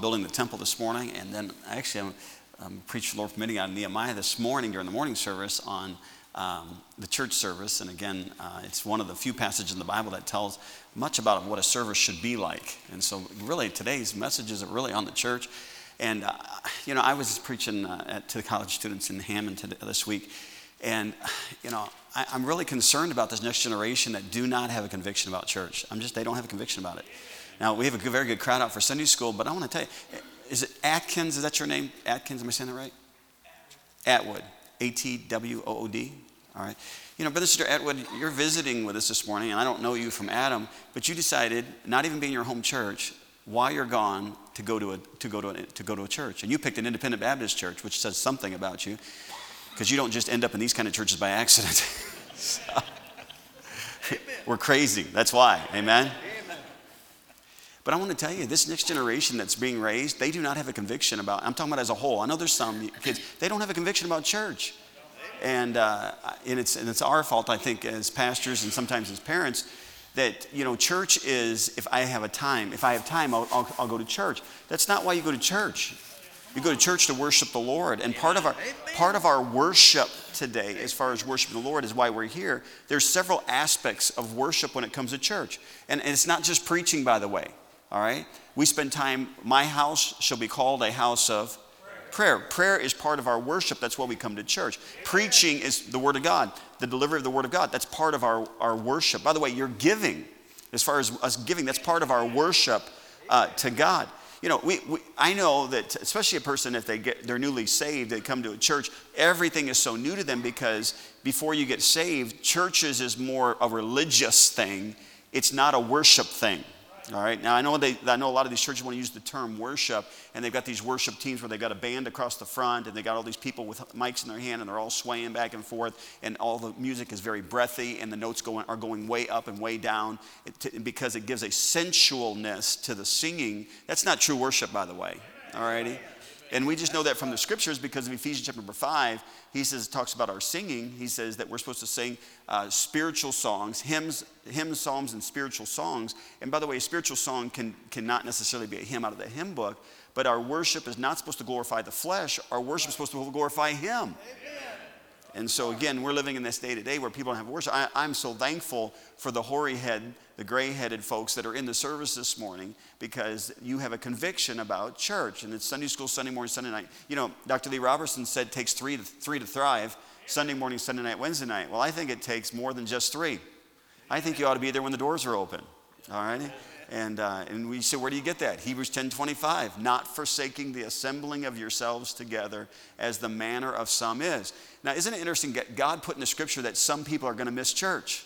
building the temple this morning, and then actually I'm, I'm preaching Lord permitting on Nehemiah this morning during the morning service on um, the church service. And again, uh, it's one of the few passages in the Bible that tells much about what a service should be like. And so, really, today's messages are really on the church. And uh, you know, I was preaching uh, at, to the college students in Hammond today, this week, and you know, I, I'm really concerned about this next generation that do not have a conviction about church. I'm just they don't have a conviction about it. Now, we have a very good crowd out for Sunday school, but I want to tell you, is it Atkins? Is that your name? Atkins, am I saying that right? Atwood. A T W O O D. All right. You know, Brother Sister Atwood, you're visiting with us this morning, and I don't know you from Adam, but you decided, not even being your home church, while you're gone, to go to a, to go to a, to go to a church. And you picked an independent Baptist church, which says something about you, because you don't just end up in these kind of churches by accident. so, we're crazy. That's why. Amen. But I want to tell you, this next generation that's being raised, they do not have a conviction about, I'm talking about as a whole. I know there's some kids, they don't have a conviction about church. And, uh, and, it's, and it's our fault, I think, as pastors and sometimes as parents, that, you know, church is if I have a time, if I have time, I'll, I'll, I'll go to church. That's not why you go to church. You go to church to worship the Lord. And part of our, part of our worship today, as far as worshiping the Lord, is why we're here. There's several aspects of worship when it comes to church. And, and it's not just preaching, by the way. All right? We spend time, my house shall be called a house of prayer. Prayer is part of our worship. That's why we come to church. Preaching is the Word of God, the delivery of the Word of God. That's part of our, our worship. By the way, you're giving, as far as us giving, that's part of our worship uh, to God. You know, we, we, I know that, especially a person, if they get, they're newly saved, they come to a church, everything is so new to them because before you get saved, churches is more a religious thing. It's not a worship thing. All right. Now I know they, I know a lot of these churches want to use the term worship, and they've got these worship teams where they've got a band across the front, and they got all these people with mics in their hand, and they're all swaying back and forth, and all the music is very breathy, and the notes going, are going way up and way down, to, because it gives a sensualness to the singing. That's not true worship, by the way. All righty. And we just know that from the scriptures because of Ephesians chapter number five, he says, talks about our singing. He says that we're supposed to sing uh, spiritual songs, hymns, hymns, psalms, and spiritual songs. And by the way, a spiritual song can, cannot necessarily be a hymn out of the hymn book, but our worship is not supposed to glorify the flesh. Our worship is supposed to glorify Him. Amen. And so, again, we're living in this day to day where people don't have worship. I, am so thankful for the hoary head, the gray headed folks that are in the service this morning because you have a conviction about church. And it's Sunday school, Sunday morning, Sunday night. You know, Dr. Lee Roberson said it takes three to, three to thrive Sunday morning, Sunday night, Wednesday night. Well, I think it takes more than just three. I think you ought to be there when the doors are open. All right? And, uh, and we say, where do you get that? Hebrews 10 25, not forsaking the assembling of yourselves together as the manner of some is. Now, isn't it interesting? God put in the scripture that some people are going to miss church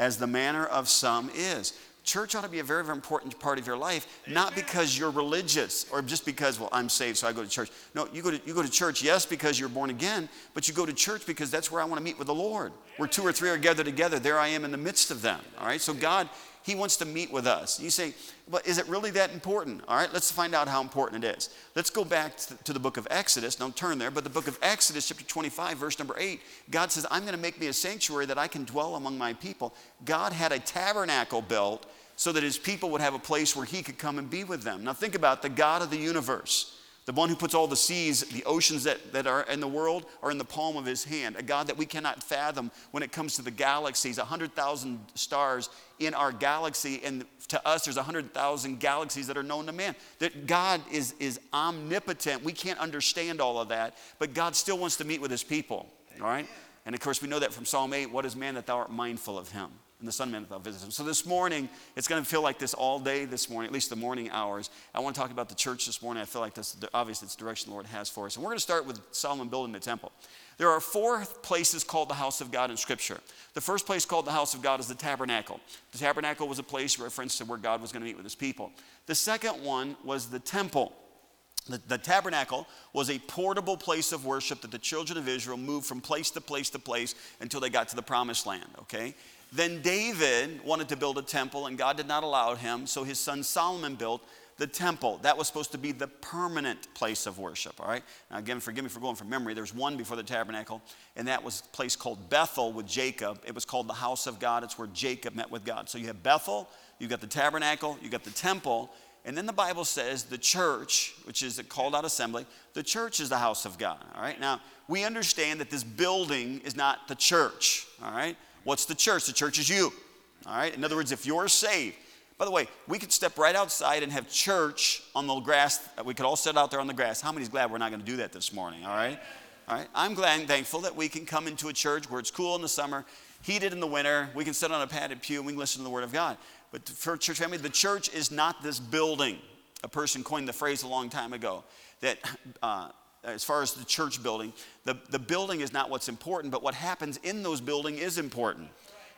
as the manner of some is. Church ought to be a very, very important part of your life, not because you're religious or just because, well, I'm saved, so I go to church. No, you go to, you go to church, yes, because you're born again, but you go to church because that's where I want to meet with the Lord. Where two or three are gathered together, there I am in the midst of them. All right, so God he wants to meet with us. You say, but is it really that important? All right, let's find out how important it is. Let's go back to the book of Exodus. Don't turn there, but the book of Exodus, chapter 25, verse number 8. God says, I'm going to make me a sanctuary that I can dwell among my people. God had a tabernacle built so that his people would have a place where he could come and be with them. Now, think about the God of the universe the one who puts all the seas, the oceans that, that are in the world are in the palm of his hand. A God that we cannot fathom when it comes to the galaxies. 100,000 stars in our galaxy, and to us, there's 100,000 galaxies that are known to man. That God is, is omnipotent. We can't understand all of that, but God still wants to meet with his people. All right? And of course, we know that from Psalm 8 what is man that thou art mindful of him? And the Son man without visiting. So this morning, it's going to feel like this all day this morning, at least the morning hours. I want to talk about the church this morning. I feel like this, obviously, it's the direction the Lord has for us. And we're going to start with Solomon building the temple. There are four places called the house of God in Scripture. The first place called the house of God is the tabernacle. The tabernacle was a place reference to where God was going to meet with his people. The second one was the temple. The, the, tabernacle was a portable place of worship that the children of Israel moved from place to place to place until they got to the promised land, okay? Then David wanted to build a temple, and God did not allow him, so his son Solomon built the temple. That was supposed to be the permanent place of worship, all right? Now, again, forgive me for going from memory. There's one before the tabernacle, and that was a place called Bethel with Jacob. It was called the house of God. It's where Jacob met with God. So you have Bethel, you've got the tabernacle, you've got the temple, And then the Bible says the church, which is a called out assembly, the church is the house of God. All right. Now, we understand that this building is not the church. All right. What's the church? The church is you. All right. In other words, if you're saved, by the way, we could step right outside and have church on the grass. We could all sit out there on the grass. How many's glad we're not going to do that this morning? All right. All right. I'm glad and thankful that we can come into a church where it's cool in the summer, heated in the winter. We can sit on a padded pew and we can listen to the Word of God. But for church family, the church is not this building. A person coined the phrase a long time ago that uh, as far as the church building, the, the building is not what's important, but what happens in those buildings is important.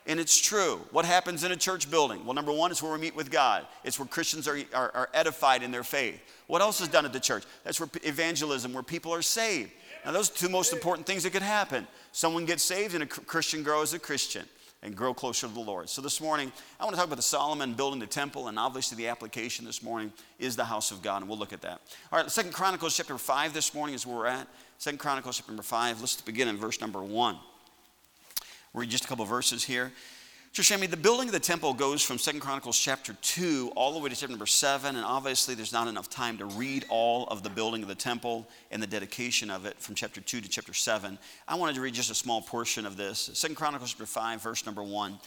And it's true. What happens in a church building? Well, number one, it's where we meet with God. It's where Christians are, are, are, edified in their faith. What else is done at the church? That's where evangelism, where people are saved. Now, those are two most important things that could happen. Someone gets saved, and a Christian grows a Christian and grow closer to the Lord. So this morning, I want to talk about the Solomon building the temple, and obviously the application this morning is the house of God, and we'll look at that. All right, Second Chronicles chapter 5 this morning is where we're at. Second Chronicles chapter 5. Let's begin in verse number 1. Read just a couple verses here. Church family, the building of the temple goes from Second Chronicles chapter 2 all the way to chapter number 7, and obviously there's not enough time to read all of the building of the temple and the dedication of it from chapter 2 to chapter 7. I wanted to read just a small portion of this. Second Chronicles chapter 5, verse number 1.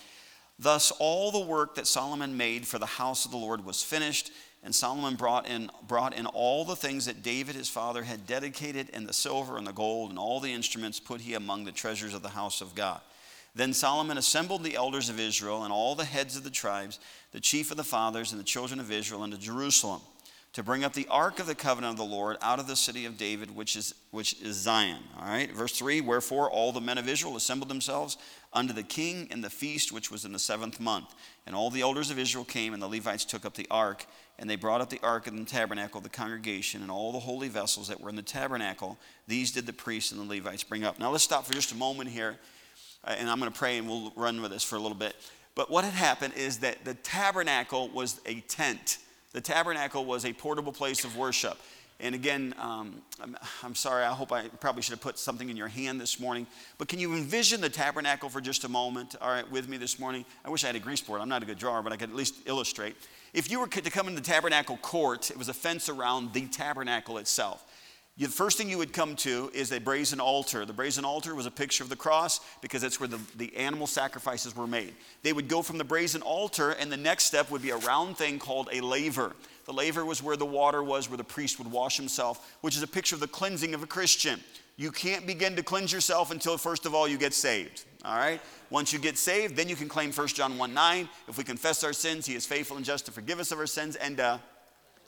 Thus all the work that Solomon made for the house of the Lord was finished, and Solomon brought in, brought in all the things that David his father had dedicated, and the silver and the gold, and all the instruments put he among the treasures of the house of God. Then Solomon assembled the elders of Israel and all the heads of the tribes, the chief of the fathers, and the children of Israel into Jerusalem to bring up the ark of the covenant of the Lord out of the city of David, which is, which is Zion. All right, verse 3 Wherefore all the men of Israel assembled themselves unto the king in the feast which was in the seventh month. And all the elders of Israel came, and the Levites took up the ark, and they brought up the ark in the tabernacle of the congregation, and all the holy vessels that were in the tabernacle, these did the priests and the Levites bring up. Now let's stop for just a moment here and I'm going to pray and we'll run with this for a little bit. But what had happened is that the tabernacle was a tent. The tabernacle was a portable place of worship. And again, um, I'm, I'm, sorry, I hope I probably should have put something in your hand this morning. But can you envision the tabernacle for just a moment, all right, with me this morning? I wish I had a grease board. I'm not a good drawer, but I could at least illustrate. If you were to come into the tabernacle court, it was a fence around the tabernacle itself. The first thing you would come to is a brazen altar. The brazen altar was a picture of the cross because that's where the, the animal sacrifices were made. They would go from the brazen altar, and the next step would be a round thing called a laver. The laver was where the water was, where the priest would wash himself, which is a picture of the cleansing of a Christian. You can't begin to cleanse yourself until, first of all, you get saved. All right? Once you get saved, then you can claim 1 John 1 9. If we confess our sins, he is faithful and just to forgive us of our sins and uh,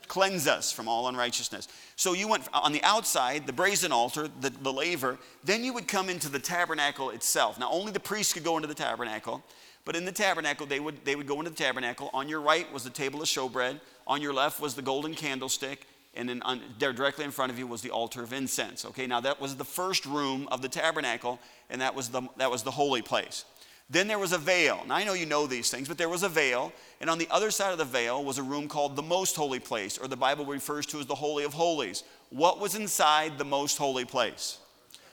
cleanse us from all unrighteousness. So you went on the outside, the brazen altar, the, the laver, then you would come into the tabernacle itself. Now, only the priests could go into the tabernacle, but in the tabernacle, they would, they would go into the tabernacle. On your right was the table of showbread, on your left was the golden candlestick, and then on, there directly in front of you was the altar of incense. Okay, now that was the first room of the tabernacle, and that was the, that was the holy place. Then there was a veil. Now I know you know these things, but there was a veil, and on the other side of the veil was a room called the most holy place, or the Bible refers to as the Holy of Holies. What was inside the most holy place?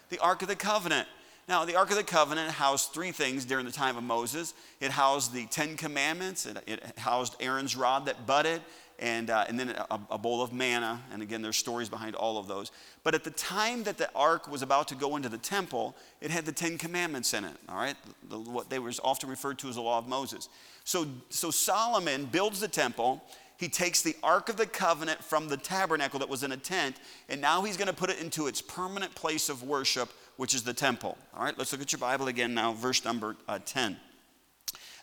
The Ark of the Covenant. Now, the Ark of the Covenant housed three things during the time of Moses. It housed the Ten Commandments, it, it housed Aaron's rod that budded, and, uh, and then a, a, bowl of manna. And again, there's stories behind all of those. But at the time that the ark was about to go into the temple, it had the Ten Commandments in it, all right? The, what they was often referred to as the law of Moses. So, so Solomon builds the temple. He takes the Ark of the Covenant from the tabernacle that was in a tent, and now he's going to put it into its permanent place of worship, which is the temple. All right, let's look at your Bible again now, verse number uh, 10.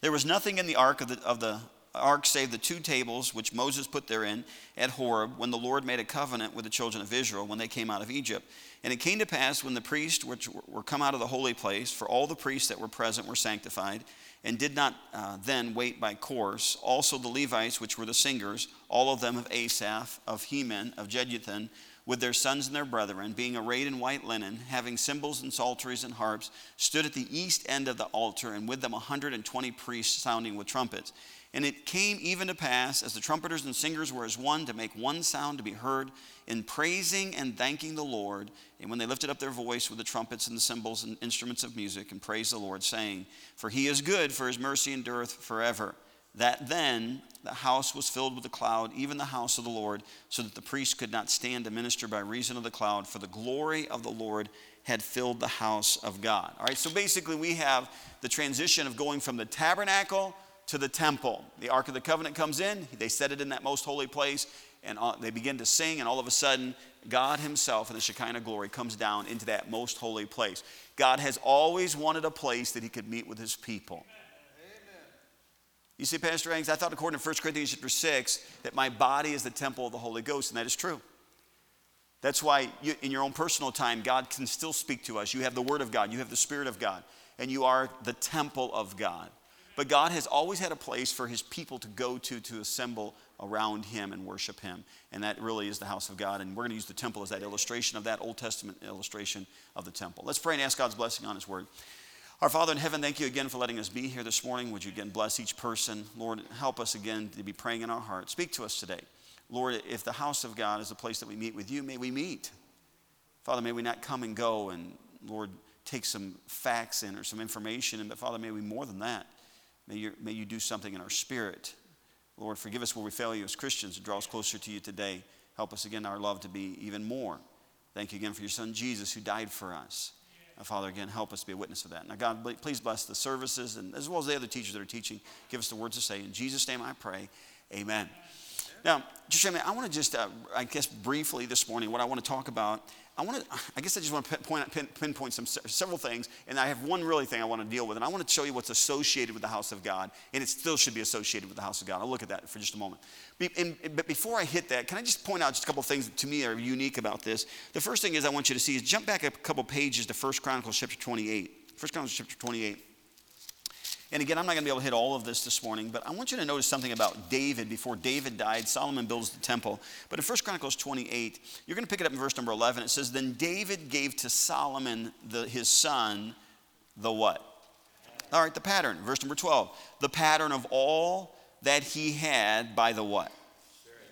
There was nothing in the ark of the, of the ark save the two tables which Moses put therein at Horeb when the Lord made a covenant with the children of Israel when they came out of Egypt. And it came to pass when the priests which were come out of the holy place, for all the priests that were present were sanctified, and did not uh, then wait by course, also the Levites which were the singers, all of them of Asaph, of Heman, of Jeduthun, with their sons and their brethren, being arrayed in white linen, having cymbals and psalteries and harps, stood at the east end of the altar, and with them a 120 priests sounding with trumpets. And it came even to pass, as the trumpeters and singers were as one, to make one sound to be heard in praising and thanking the Lord. And when they lifted up their voice with the trumpets and the cymbals and instruments of music, and praised the Lord, saying, For he is good, for his mercy endureth forever. that then the house was filled with a cloud, even the house of the Lord, so that the priest could not stand to minister by reason of the cloud, for the glory of the Lord had filled the house of God. All right, so basically we have the transition of going from the tabernacle to the temple. The Ark of the Covenant comes in, they set it in that most holy place, and they begin to sing, and all of a sudden, God Himself in the Shekinah glory comes down into that most holy place. God has always wanted a place that He could meet with His people. You see, Pastor Angs, I thought according to 1 Corinthians chapter 6 that my body is the temple of the Holy Ghost, and that is true. That's why you, in your own personal time, God can still speak to us. You have the Word of God, you have the Spirit of God, and you are the temple of God. But God has always had a place for His people to go to to assemble around Him and worship Him. And that really is the house of God. And we're going to use the temple as that illustration of that Old Testament illustration of the temple. Let's pray and ask God's blessing on His Word. Our Father in heaven, thank you again for letting us be here this morning. Would you again bless each person? Lord, help us again to be praying in our hearts. Speak to us today. Lord, if the house of God is a place that we meet with you, may we meet. Father, may we not come and go and, Lord, take some facts in or some information in, but Father, may we more than that. May you, may you do something in our spirit. Lord, forgive us where we fail you as Christians and draw us closer to you today. Help us again, our love to be even more. Thank you again for your son Jesus who died for us. Father, again, help us be a witness of that. Now, God, please bless the services and as well as the other teachers that are teaching. Give us the words to say. In Jesus' name I pray. Amen. Now, just a minute, I want to just, uh, I guess, briefly this morning, what I want to talk about I want to, I guess I just want to point, pin, pinpoint some several things, and I have one really thing I want to deal with, and I want to show you what's associated with the house of God, and it still should be associated with the house of God. I'll look at that for just a moment. And, but before I hit that, can I just point out just a couple of things to me are unique about this? The first thing is I want you to see is jump back a couple pages to 1 Chronicles chapter 28. 1 Chronicles chapter 28. And again, I'm not going to be able to hit all of this this morning, but I want you to notice something about David. Before David died, Solomon builds the temple. But in 1 Chronicles 28, you're going to pick it up in verse number 11. It says, Then David gave to Solomon, the, his son, the what? All right, the pattern. Verse number 12. The pattern of all that he had by the what?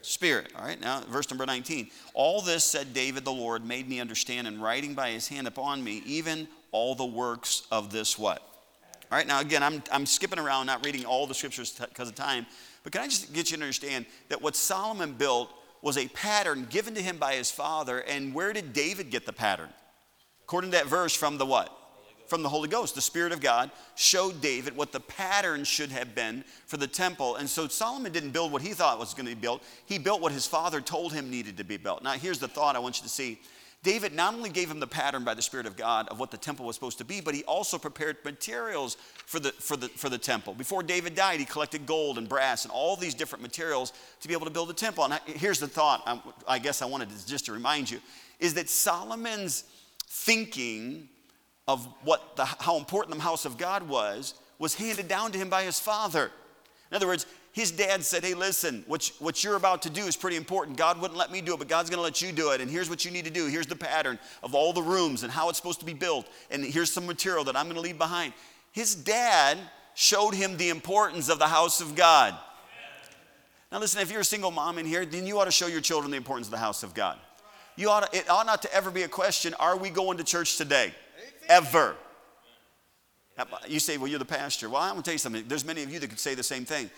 Spirit. All right, now verse number 19. All this said David the Lord made me understand in writing by his hand upon me, even all the works of this what? All right, now again, I'm, I'm skipping around, not reading all the scriptures because of time, but can I just get you to understand that what Solomon built was a pattern given to him by his father, and where did David get the pattern? According to that verse, from the what? From the Holy Ghost. The Spirit of God showed David what the pattern should have been for the temple. And so Solomon didn't build what he thought was going to be built, he built what his father told him needed to be built. Now, here's the thought I want you to see David not only gave him the pattern by the Spirit of God of what the temple was supposed to be, but he also prepared materials for the, for the, for the temple. Before David died, he collected gold and brass and all these different materials to be able to build a temple. And here's the thought um, I guess I wanted to, just to remind you is that Solomon's thinking of what the, how important the house of God was was handed down to him by his father. In other words, his dad said, Hey, listen, what, what you're about to do is pretty important. God wouldn't let me do it, but God's going to let you do it. And here's what you need to do. Here's the pattern of all the rooms and how it's supposed to be built. And here's some material that I'm going to leave behind. His dad showed him the importance of the house of God. Now, listen, if you're a single mom in here, then you ought to show your children the importance of the house of God. You ought to, it ought not to ever be a question are we going to church today? Ever. You say, well, you're the pastor. Well, I'm going to tell you something. There's many of you that could say the same thing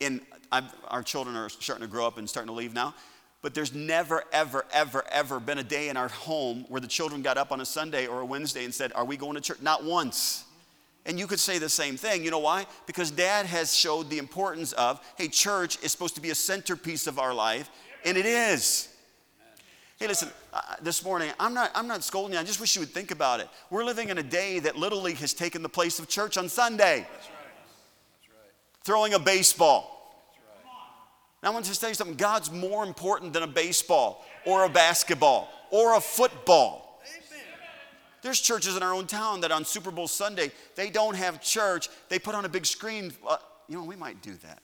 and I've, our children are starting to grow up and starting to leave now. But there's never, ever, ever, ever been a day in our home where the children got up on a Sunday or a Wednesday and said, Are we going to church? Not once. And you could say the same thing. You know why? Because dad has showed the importance of, hey, church is supposed to be a centerpiece of our life, and it is. Hey, listen, uh, this morning, I'm not, I'm not scolding you. I just wish you would think about it. We're living in a day that Little League has taken the place of church on Sunday throwing a baseball. Now, I want to tell you something God's more important than a baseball or a basketball or a football. There's churches in our own town that on Super Bowl Sunday, they don't have church. They put on a big screen. Uh, you know, we might do that.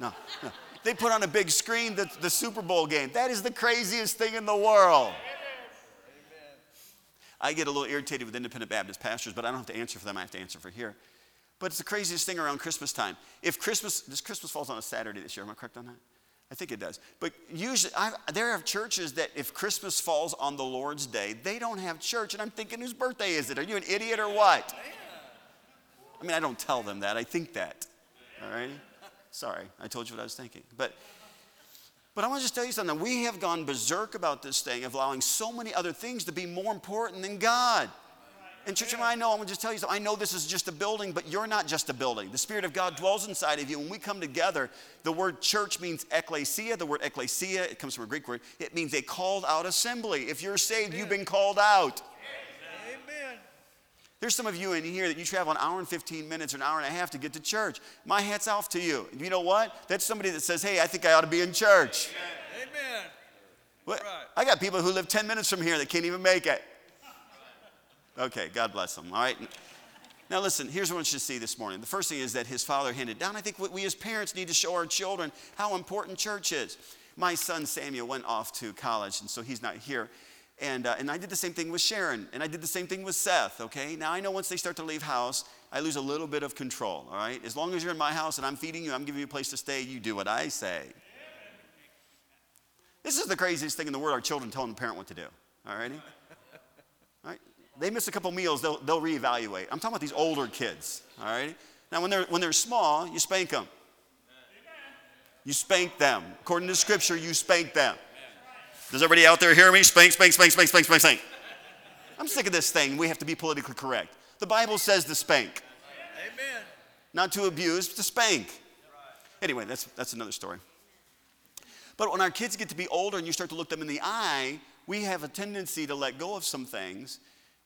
No, no. They put on a big screen the, the Super Bowl game. That is the craziest thing in the world. I get a little irritated with independent Baptist pastors, but I don't have to answer for them. I have to answer for here. But it's the craziest thing around Christmas time. If Christmas, this Christmas falls on a Saturday this year, am I correct on that? I think it does. But usually, I, there are churches that if Christmas falls on the Lord's day, they don't have church. And I'm thinking, whose birthday is it? Are you an idiot or what? I mean, I don't tell them that. I think that. All right? Sorry, I told you what I was thinking. But but I want to just tell you something. We have gone berserk about this thing of allowing so many other things to be more important than God. And church, I know, I'm gonna just tell you something. I know this is just a building, but you're not just a building. The Spirit of God dwells inside of you. When we come together, the word church means ecclesia. The word ecclesia, it comes from a Greek word. It means a called out assembly. If you're saved, Amen. you've been called out. Amen. There's some of you in here that you travel an hour and 15 minutes or an hour and a half to get to church. My hat's off to you. You know what? That's somebody that says, hey, I think I ought to be in church. Amen. Amen. Right. I got people who live 10 minutes from here that can't even make it. Okay, God bless them. All right. Now, listen, here's what I want you to see this morning. The first thing is that his father handed down. I think we as parents need to show our children how important church is. My son Samuel went off to college, and so he's not here. And, uh, and I did the same thing with Sharon, and I did the same thing with Seth, okay? Now I know once they start to leave house, I lose a little bit of control, all right? As long as you're in my house and I'm feeding you, I'm giving you a place to stay, you do what I say. This is the craziest thing in the world our children telling the parent what to do, all righty? They miss a couple meals, they'll, they'll reevaluate. I'm talking about these older kids, all right? Now, when they're, when they're small, you spank them. You spank them. According to Scripture, you spank them. Does everybody out there hear me? Spank, spank, spank, spank, spank, spank, spank. I'm sick of this thing. We have to be politically correct. The Bible says to spank. Amen. Not to abuse, but to spank. Anyway, that's, that's another story. But when our kids get to be older and you start to look them in the eye, we have a tendency to let go of some things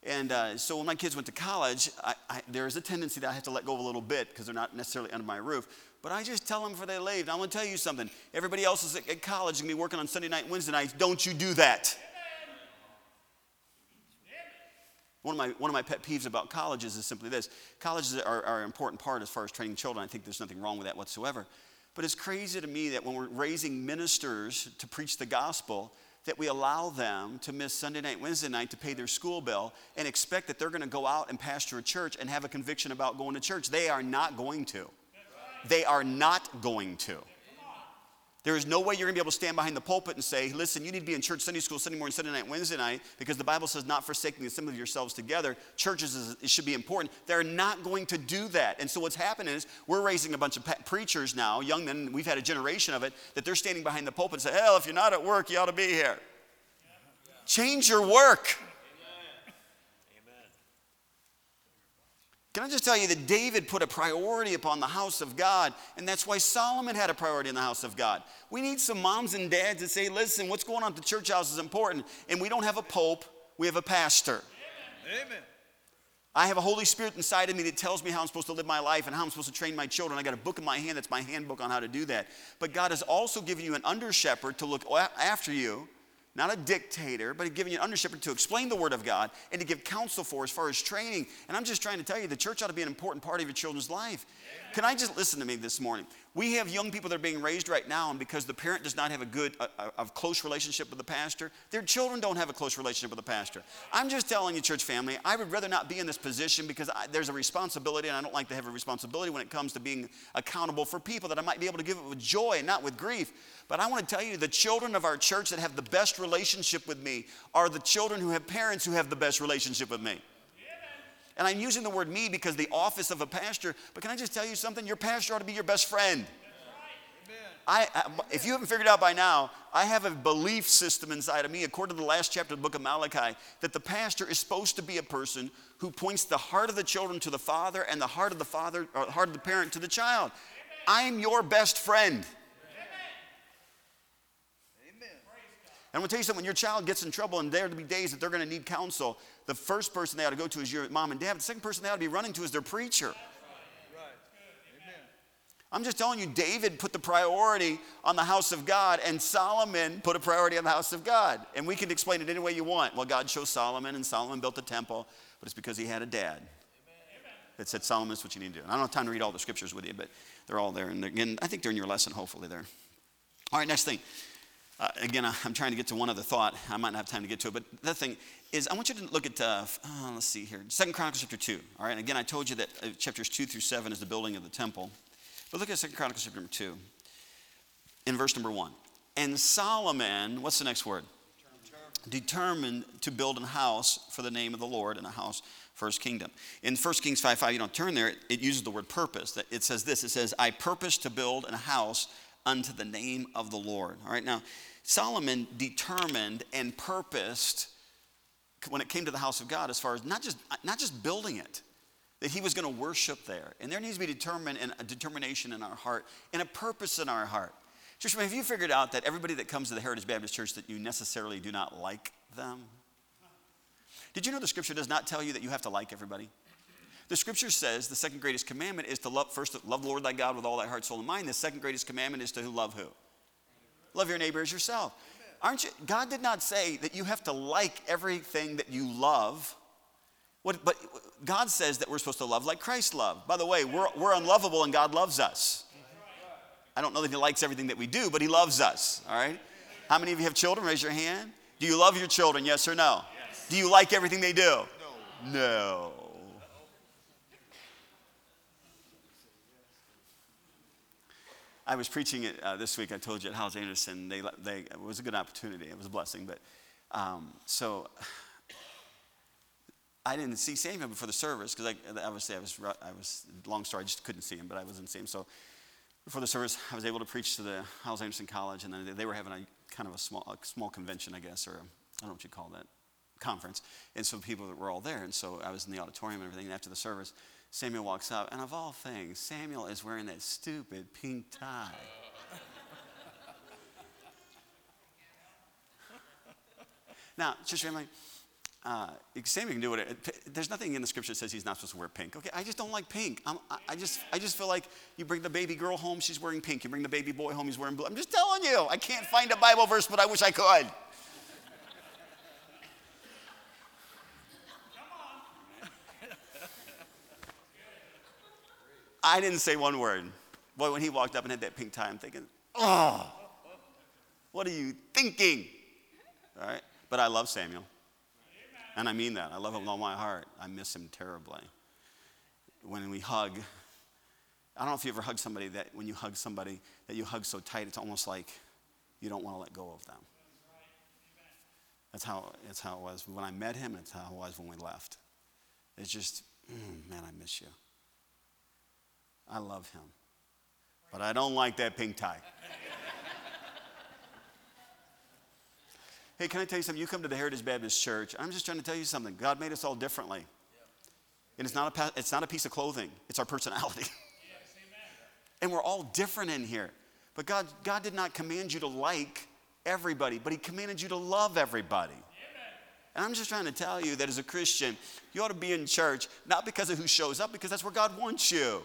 and uh, so when my kids went to college, I, I, there is a tendency that I have to let go of a little bit because they're not necessarily under my roof. But I just tell them before they leave. Now, I'm going to tell you something. Everybody else is at, at college and be working on Sunday night and Wednesday nights. Don't you do that. One of, my, one of my pet peeves about colleges is simply this colleges are, are an important part as far as training children. I think there's nothing wrong with that whatsoever. But it's crazy to me that when we're raising ministers to preach the gospel, that we allow them to miss Sunday night, Wednesday night to pay their school bill and expect that they're going to go out and pastor a church and have a conviction about going to church. They are not going to. They are not going to. There is no way you're going to be able to stand behind the pulpit and say, listen, you need to be in church Sunday school, Sunday morning, Sunday night, Wednesday night, because the Bible says not forsaking the assembly of yourselves together. Churches is, should be important. They're not going to do that. And so what's happening is we're raising a bunch of preachers now, young men, we've had a generation of it, that they're standing behind the pulpit and say, hell, if you're not at work, you ought to be here. Change your work. Can I just tell you that David put a priority upon the house of God, and that's why Solomon had a priority in the house of God. We need some moms and dads that say, listen, what's going on at the church house is important, and we don't have a pope, we have a pastor. Amen. I have a Holy Spirit inside of me that tells me how I'm supposed to live my life and how I'm supposed to train my children. I got a book in my hand that's my handbook on how to do that. But God has also given you an under shepherd to look after you not a dictator, but giving you an under shepherd to explain the Word of God and to give counsel for as far as training. And I'm just trying to tell you, the church ought to be an important part of your children's life. Can I just listen to me this morning? We have young people that are being raised right now, and because the parent does not have a good, a, a, close relationship with the pastor, their children don't have a close relationship with the pastor. I'm just telling you, church family, I would rather not be in this position because I, there's a responsibility, and I don't like to have a responsibility when it comes to being accountable for people that I might be able to give it with joy and not with grief. But I want to tell you, the children of our church that have the best relationship with me are the children who have parents who have the best relationship with me. And I'm using the word me because the office of a pastor, but can I just tell you something? Your pastor ought to be your best friend. I, if you haven't figured out by now, I have a belief system inside of me, according to the last chapter of the book of Malachi, that the pastor is supposed to be a person who points the heart of the children to the father and the heart of the father, or heart of the parent to the child. I'm your best friend. And I'm gonna tell you something, when your child gets in trouble and there to be days that they're gonna need counsel, the first person they ought to go to is your mom and dad. The second person they ought to be running to is their preacher. I'm just telling you, David put the priority on the house of God, and Solomon put a priority on the house of God. And we can explain it any way you want. Well, God chose Solomon, and Solomon built the temple, but it's because he had a dad that said, Solomon, is what you need to do. And I don't have time to read all the scriptures with you, but they're all there. And again, I think they're in your lesson, hopefully, there. All right, next thing. Uh, again, I'm trying to get to one other thought. I might not have time to get to it, but the thing is, I want you to look at, uh, uh, let's see here, Second Chronicles chapter 2. All right, and again, I told you that uh, chapters 2 through 7 is the building of the temple. But look at Second Chronicles chapter number 2, in verse number 1. And Solomon, what's the next word? Determined. Determined to build a house for the name of the Lord and a house First kingdom. In 1 Kings 5 5, you don't turn there, it uses the word purpose. It says this it says, I purpose to build a house unto the name of the Lord. All right, now, Solomon determined and purposed when it came to the house of God as far as not just, not just building it, that he was going to worship there. And there needs to be determined and a determination in our heart and a purpose in our heart. Church, have you figured out that everybody that comes to the Heritage Baptist Church that you necessarily do not like them? Did you know the scripture does not tell you that you have to like everybody? The scripture says the second greatest commandment is to love first love the Lord thy God with all thy heart, soul, and mind. The second greatest commandment is to love who? Love your neighbor as yourself. Aren't you? God did not say that you have to like everything that you love. What, but God says that we're supposed to love like Christ loved. By the way, we're, we're unlovable and God loves us. I don't know that He likes everything that we do, but He loves us, all right? How many of you have children? Raise your hand. Do you love your children, yes or no? Yes. Do you like everything they do? No. No. I was preaching it uh, this week. I told you at Hyles Anderson. They, they, it was a good opportunity. It was a blessing. But um, so I didn't see Samuel before the service because I, obviously I was, I was, long story, I just couldn't see him, but I wasn't seeing him. So before the service, I was able to preach to the Hyles Anderson College, and then they were having a kind of a small, a small convention, I guess, or I don't know what you call that conference. And so people that were all there. And so I was in the auditorium and everything. And after the service, Samuel walks out. And of all things, Samuel is wearing that stupid pink tie. now, church family, uh, Samuel can do it. There's nothing in the scripture that says he's not supposed to wear pink. Okay, I just don't like pink. I, I just, I just feel like you bring the baby girl home, she's wearing pink. You bring the baby boy home, he's wearing blue. I'm just telling you, I can't find a Bible verse, but I wish I could. I didn't say one word. Boy, when he walked up and had that pink tie, I'm thinking, oh, what are you thinking? All right? But I love Samuel. And I mean that. I love him with all my heart. I miss him terribly. When we hug, I don't know if you ever hug somebody that when you hug somebody that you hug so tight, it's almost like you don't want to let go of them. That's how, that's how it was when I met him, and it's how it was when we left. It's just, mm, man, I miss you. I love him. But I don't like that pink tie. hey, can I tell you something? You come to the Heritage Baptist Church. I'm just trying to tell you something. God made us all differently. And it's not a, it's not a piece of clothing, it's our personality. and we're all different in here. But God, God did not command you to like everybody, but He commanded you to love everybody. And I'm just trying to tell you that as a Christian, you ought to be in church, not because of who shows up, because that's where God wants you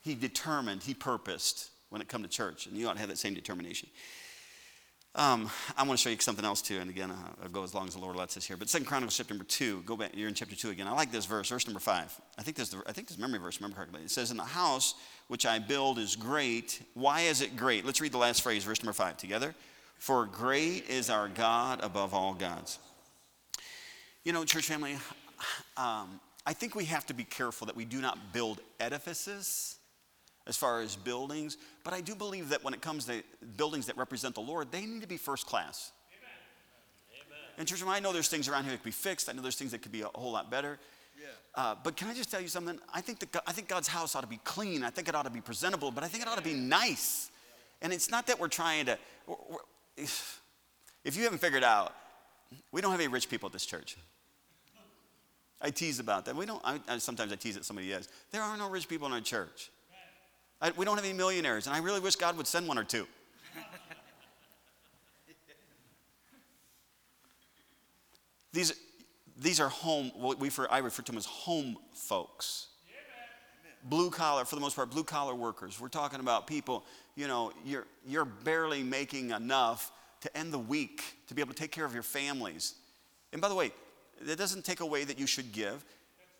he determined, he purposed when it come to church. And you ought to have that same determination. Um, I want to show you something else too, and again, I'll go as long as the Lord lets us here. But Second Chronicles chapter number two, go back. You're in chapter two again. I like this verse, verse number five. I think this, I think this memory verse. Remember correctly. It says, "In the house which I build is great. Why is it great?" Let's read the last phrase, verse number five, together. For great is our God above all gods. You know, church family, um, I think we have to be careful that we do not build edifices as far as buildings, but I do believe that when it comes to buildings that represent the Lord, they need to be first class. Amen. And church, I know there's things around here that could be fixed. I know there's things that could be a whole lot better. Yeah. Uh, but can I just tell you something? I think, that I think God's house ought to be clean. I think it ought to be presentable, but I think it ought to be nice. And it's not that we're trying to, we're, we're, if you haven't figured out, we don't have any rich people at this church. I tease about that. We don't, I, I, sometimes I tease at somebody else. There are no rich people in our church. I, we don't have any millionaires, and I really wish God would send one or two. these, these are home, what we I refer to them as home folks. Blue collar, for the most part, blue collar workers. We're talking about people, you know, you're, you're barely making enough to end the week, to be able to take care of your families. And by the way, that doesn't take away that you should give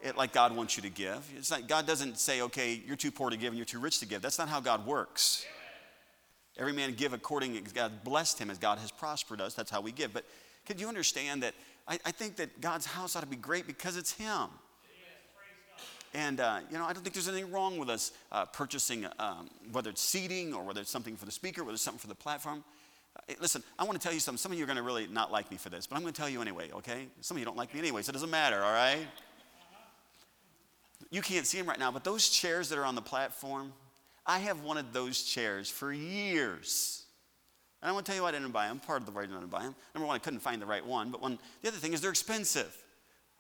it like God wants you to give. It's not, God doesn't say, okay, you're too poor to give and you're too rich to give. That's not how God works. Every man give according as God blessed him as God has prospered us. That's how we give. But could you understand that I, I think that God's house ought to be great because it's Him. And, uh, you know, I don't think there's anything wrong with us uh, purchasing, um, whether it's seating or whether it's something for the speaker, whether it's something for the platform. Uh, Listen, I want to tell you something. Some of you are going to really not like me for this, but I'm going to tell you anyway, okay? Some of you don't like me anyway, so it doesn't matter, all right? You can't see them right now, but those chairs that are on the platform, I have wanted those chairs for years. And I want to tell you why I didn't buy them. Part of the reason I didn't buy them. Number one, I couldn't find the right one. But one, the other thing is they're expensive.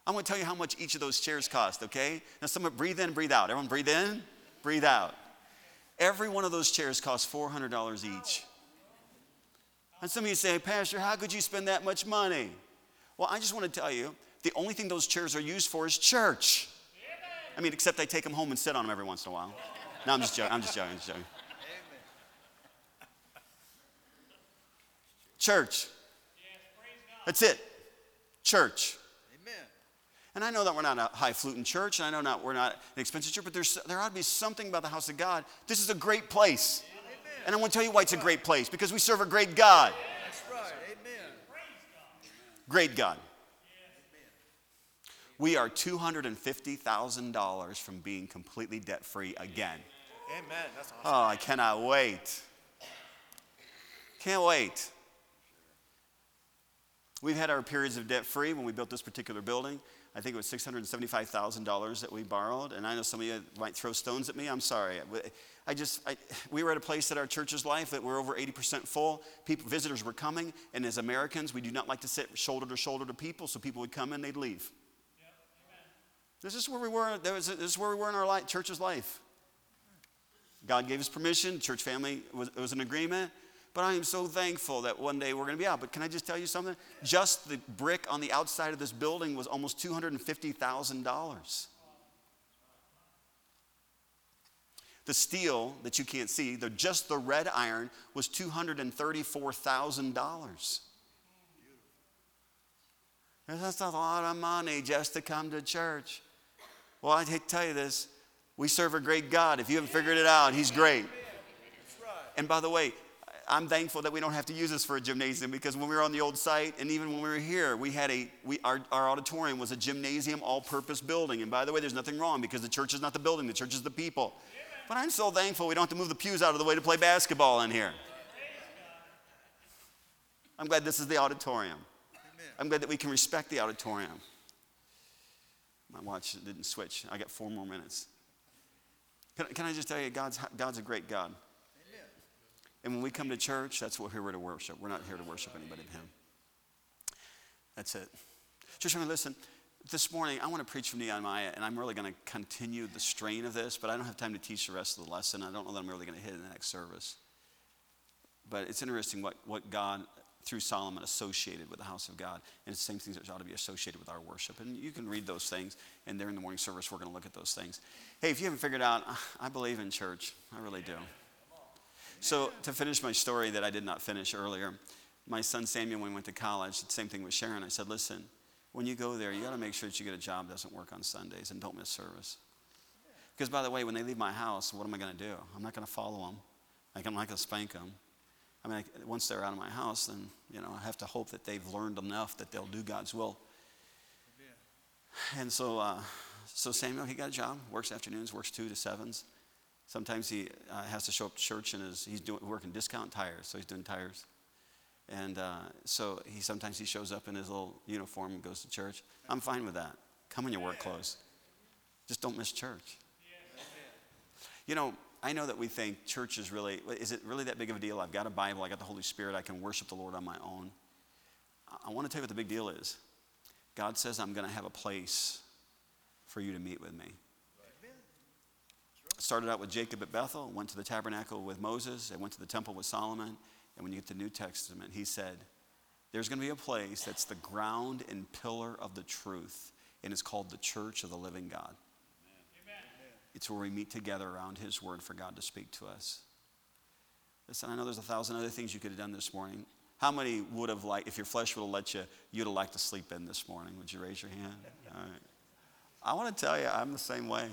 I want to tell you how much each of those chairs cost, okay? Now, someone breathe in, breathe out. Everyone breathe in, breathe out. Every one of those chairs costs $400 each. And some of you say, Pastor, how could you spend that much money? Well, I just want to tell you the only thing those chairs are used for is church. I mean, except I take them home and sit on them every once in a while. No, I'm just joking. I'm just joking. I'm just joking. Church. That's it. Church. Amen. And I know that we're not a highfalutin church, and I know not we're not an expensive church, but there's, there ought to be something about the house of God. This is a great place. And I want to tell you why it's a great place because we serve a great God. That's right. Amen. Great God. We are $250,000 from being completely debt free again. Amen. That's awesome. Oh, I cannot wait. Can't wait. We've had our periods of debt free when we built this particular building. I think it was $675,000 that we borrowed. And I know some of you might throw stones at me. I'm sorry. I just, I, we were at a place at our church's life that we're over 80% full. People, visitors were coming. And as Americans, we do not like to sit shoulder to shoulder to people. So people would come in, they'd leave. This is where we were. This is where we were in our life, church's life. God gave us permission. Church family was, was an agreement. But I am so thankful that one day we're going to be out. But can I just tell you something? Just the brick on the outside of this building was almost $250,000. The steel that you can't see, the, just the red iron, was $234,000. That's a lot of money just to come to church. Well, I tell you this. We serve a great God. If you haven't figured it out, He's great. And by the way, I'm thankful that we don't have to use this for a gymnasium because when we were on the old site and even when we were here, we had a, we, our, our auditorium was a gymnasium all purpose building. And by the way, there's nothing wrong because the church is not the building, the church is the people. But I'm so thankful we don't have to move the pews out of the way to play basketball in here. I'm glad this is the auditorium. I'm glad that we can respect the auditorium. My watch didn't switch. I got four more minutes. Can, can I just tell you, God's, God's a great God. And when we come to church, that's what we're here to worship. We're not here to worship anybody but Him. That's it. Church, I mean, listen, this morning I want to preach from Nehemiah, and I'm really going to continue the strain of this, but I don't have time to teach the rest of the lesson. I don't know that I'm really going to hit it in the next service. But it's interesting what, what God, through Solomon, associated with the house of God. And it's the same things that ought to be associated with our worship. And you can read those things, and there in the morning service, we're going to look at those things. Hey, if you haven't figured out, I believe in church. I really do. So, to finish my story that I did not finish earlier, my son Samuel, when he went to college, the same thing with Sharon. I said, listen, when you go there, you got to make sure that you get a job that doesn't work on Sundays and don't miss service. Because, by the way, when they leave my house, what am I going to do? I'm not going to follow them. I'm not going to spank them. I mean, I, once they're out of my house, then, you know, I have to hope that they've learned enough that they'll do God's will. And so, uh, so Samuel, he got a job, works afternoons, works two to sevens. Sometimes he uh, has to show up to church and is, he's doing, working discount tires, so he's doing tires. And uh, so he sometimes he shows up in his little uniform and goes to church. I'm fine with that. Come in your work clothes. Just don't miss church. You know, I know that we think church is really, is it really that big of a deal? I've got a Bible, I got the Holy Spirit, I can worship the Lord on my own. I want to tell you what the big deal is. God says, I'm going to have a place for you to meet with me. Started out with Jacob at Bethel, went to the tabernacle with Moses, and went to the temple with Solomon. And when you get to the New Testament, he said, There's going to be a place that's the ground and pillar of the truth, and it's called the church of the living God. It's where we meet together around his word for God to speak to us. Listen, I know there's a thousand other things you could have done this morning. How many would have liked, if your flesh would have let you, you'd have liked to sleep in this morning? Would you raise your hand? All right. I want to tell you, I'm the same way.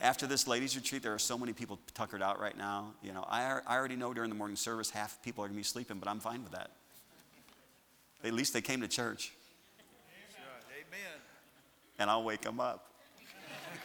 After this ladies' retreat, there are so many people tuckered out right now. You know, I, I already know during the morning service half people are going to be sleeping, but I'm fine with that. At least they came to church. Amen. And I'll wake them up.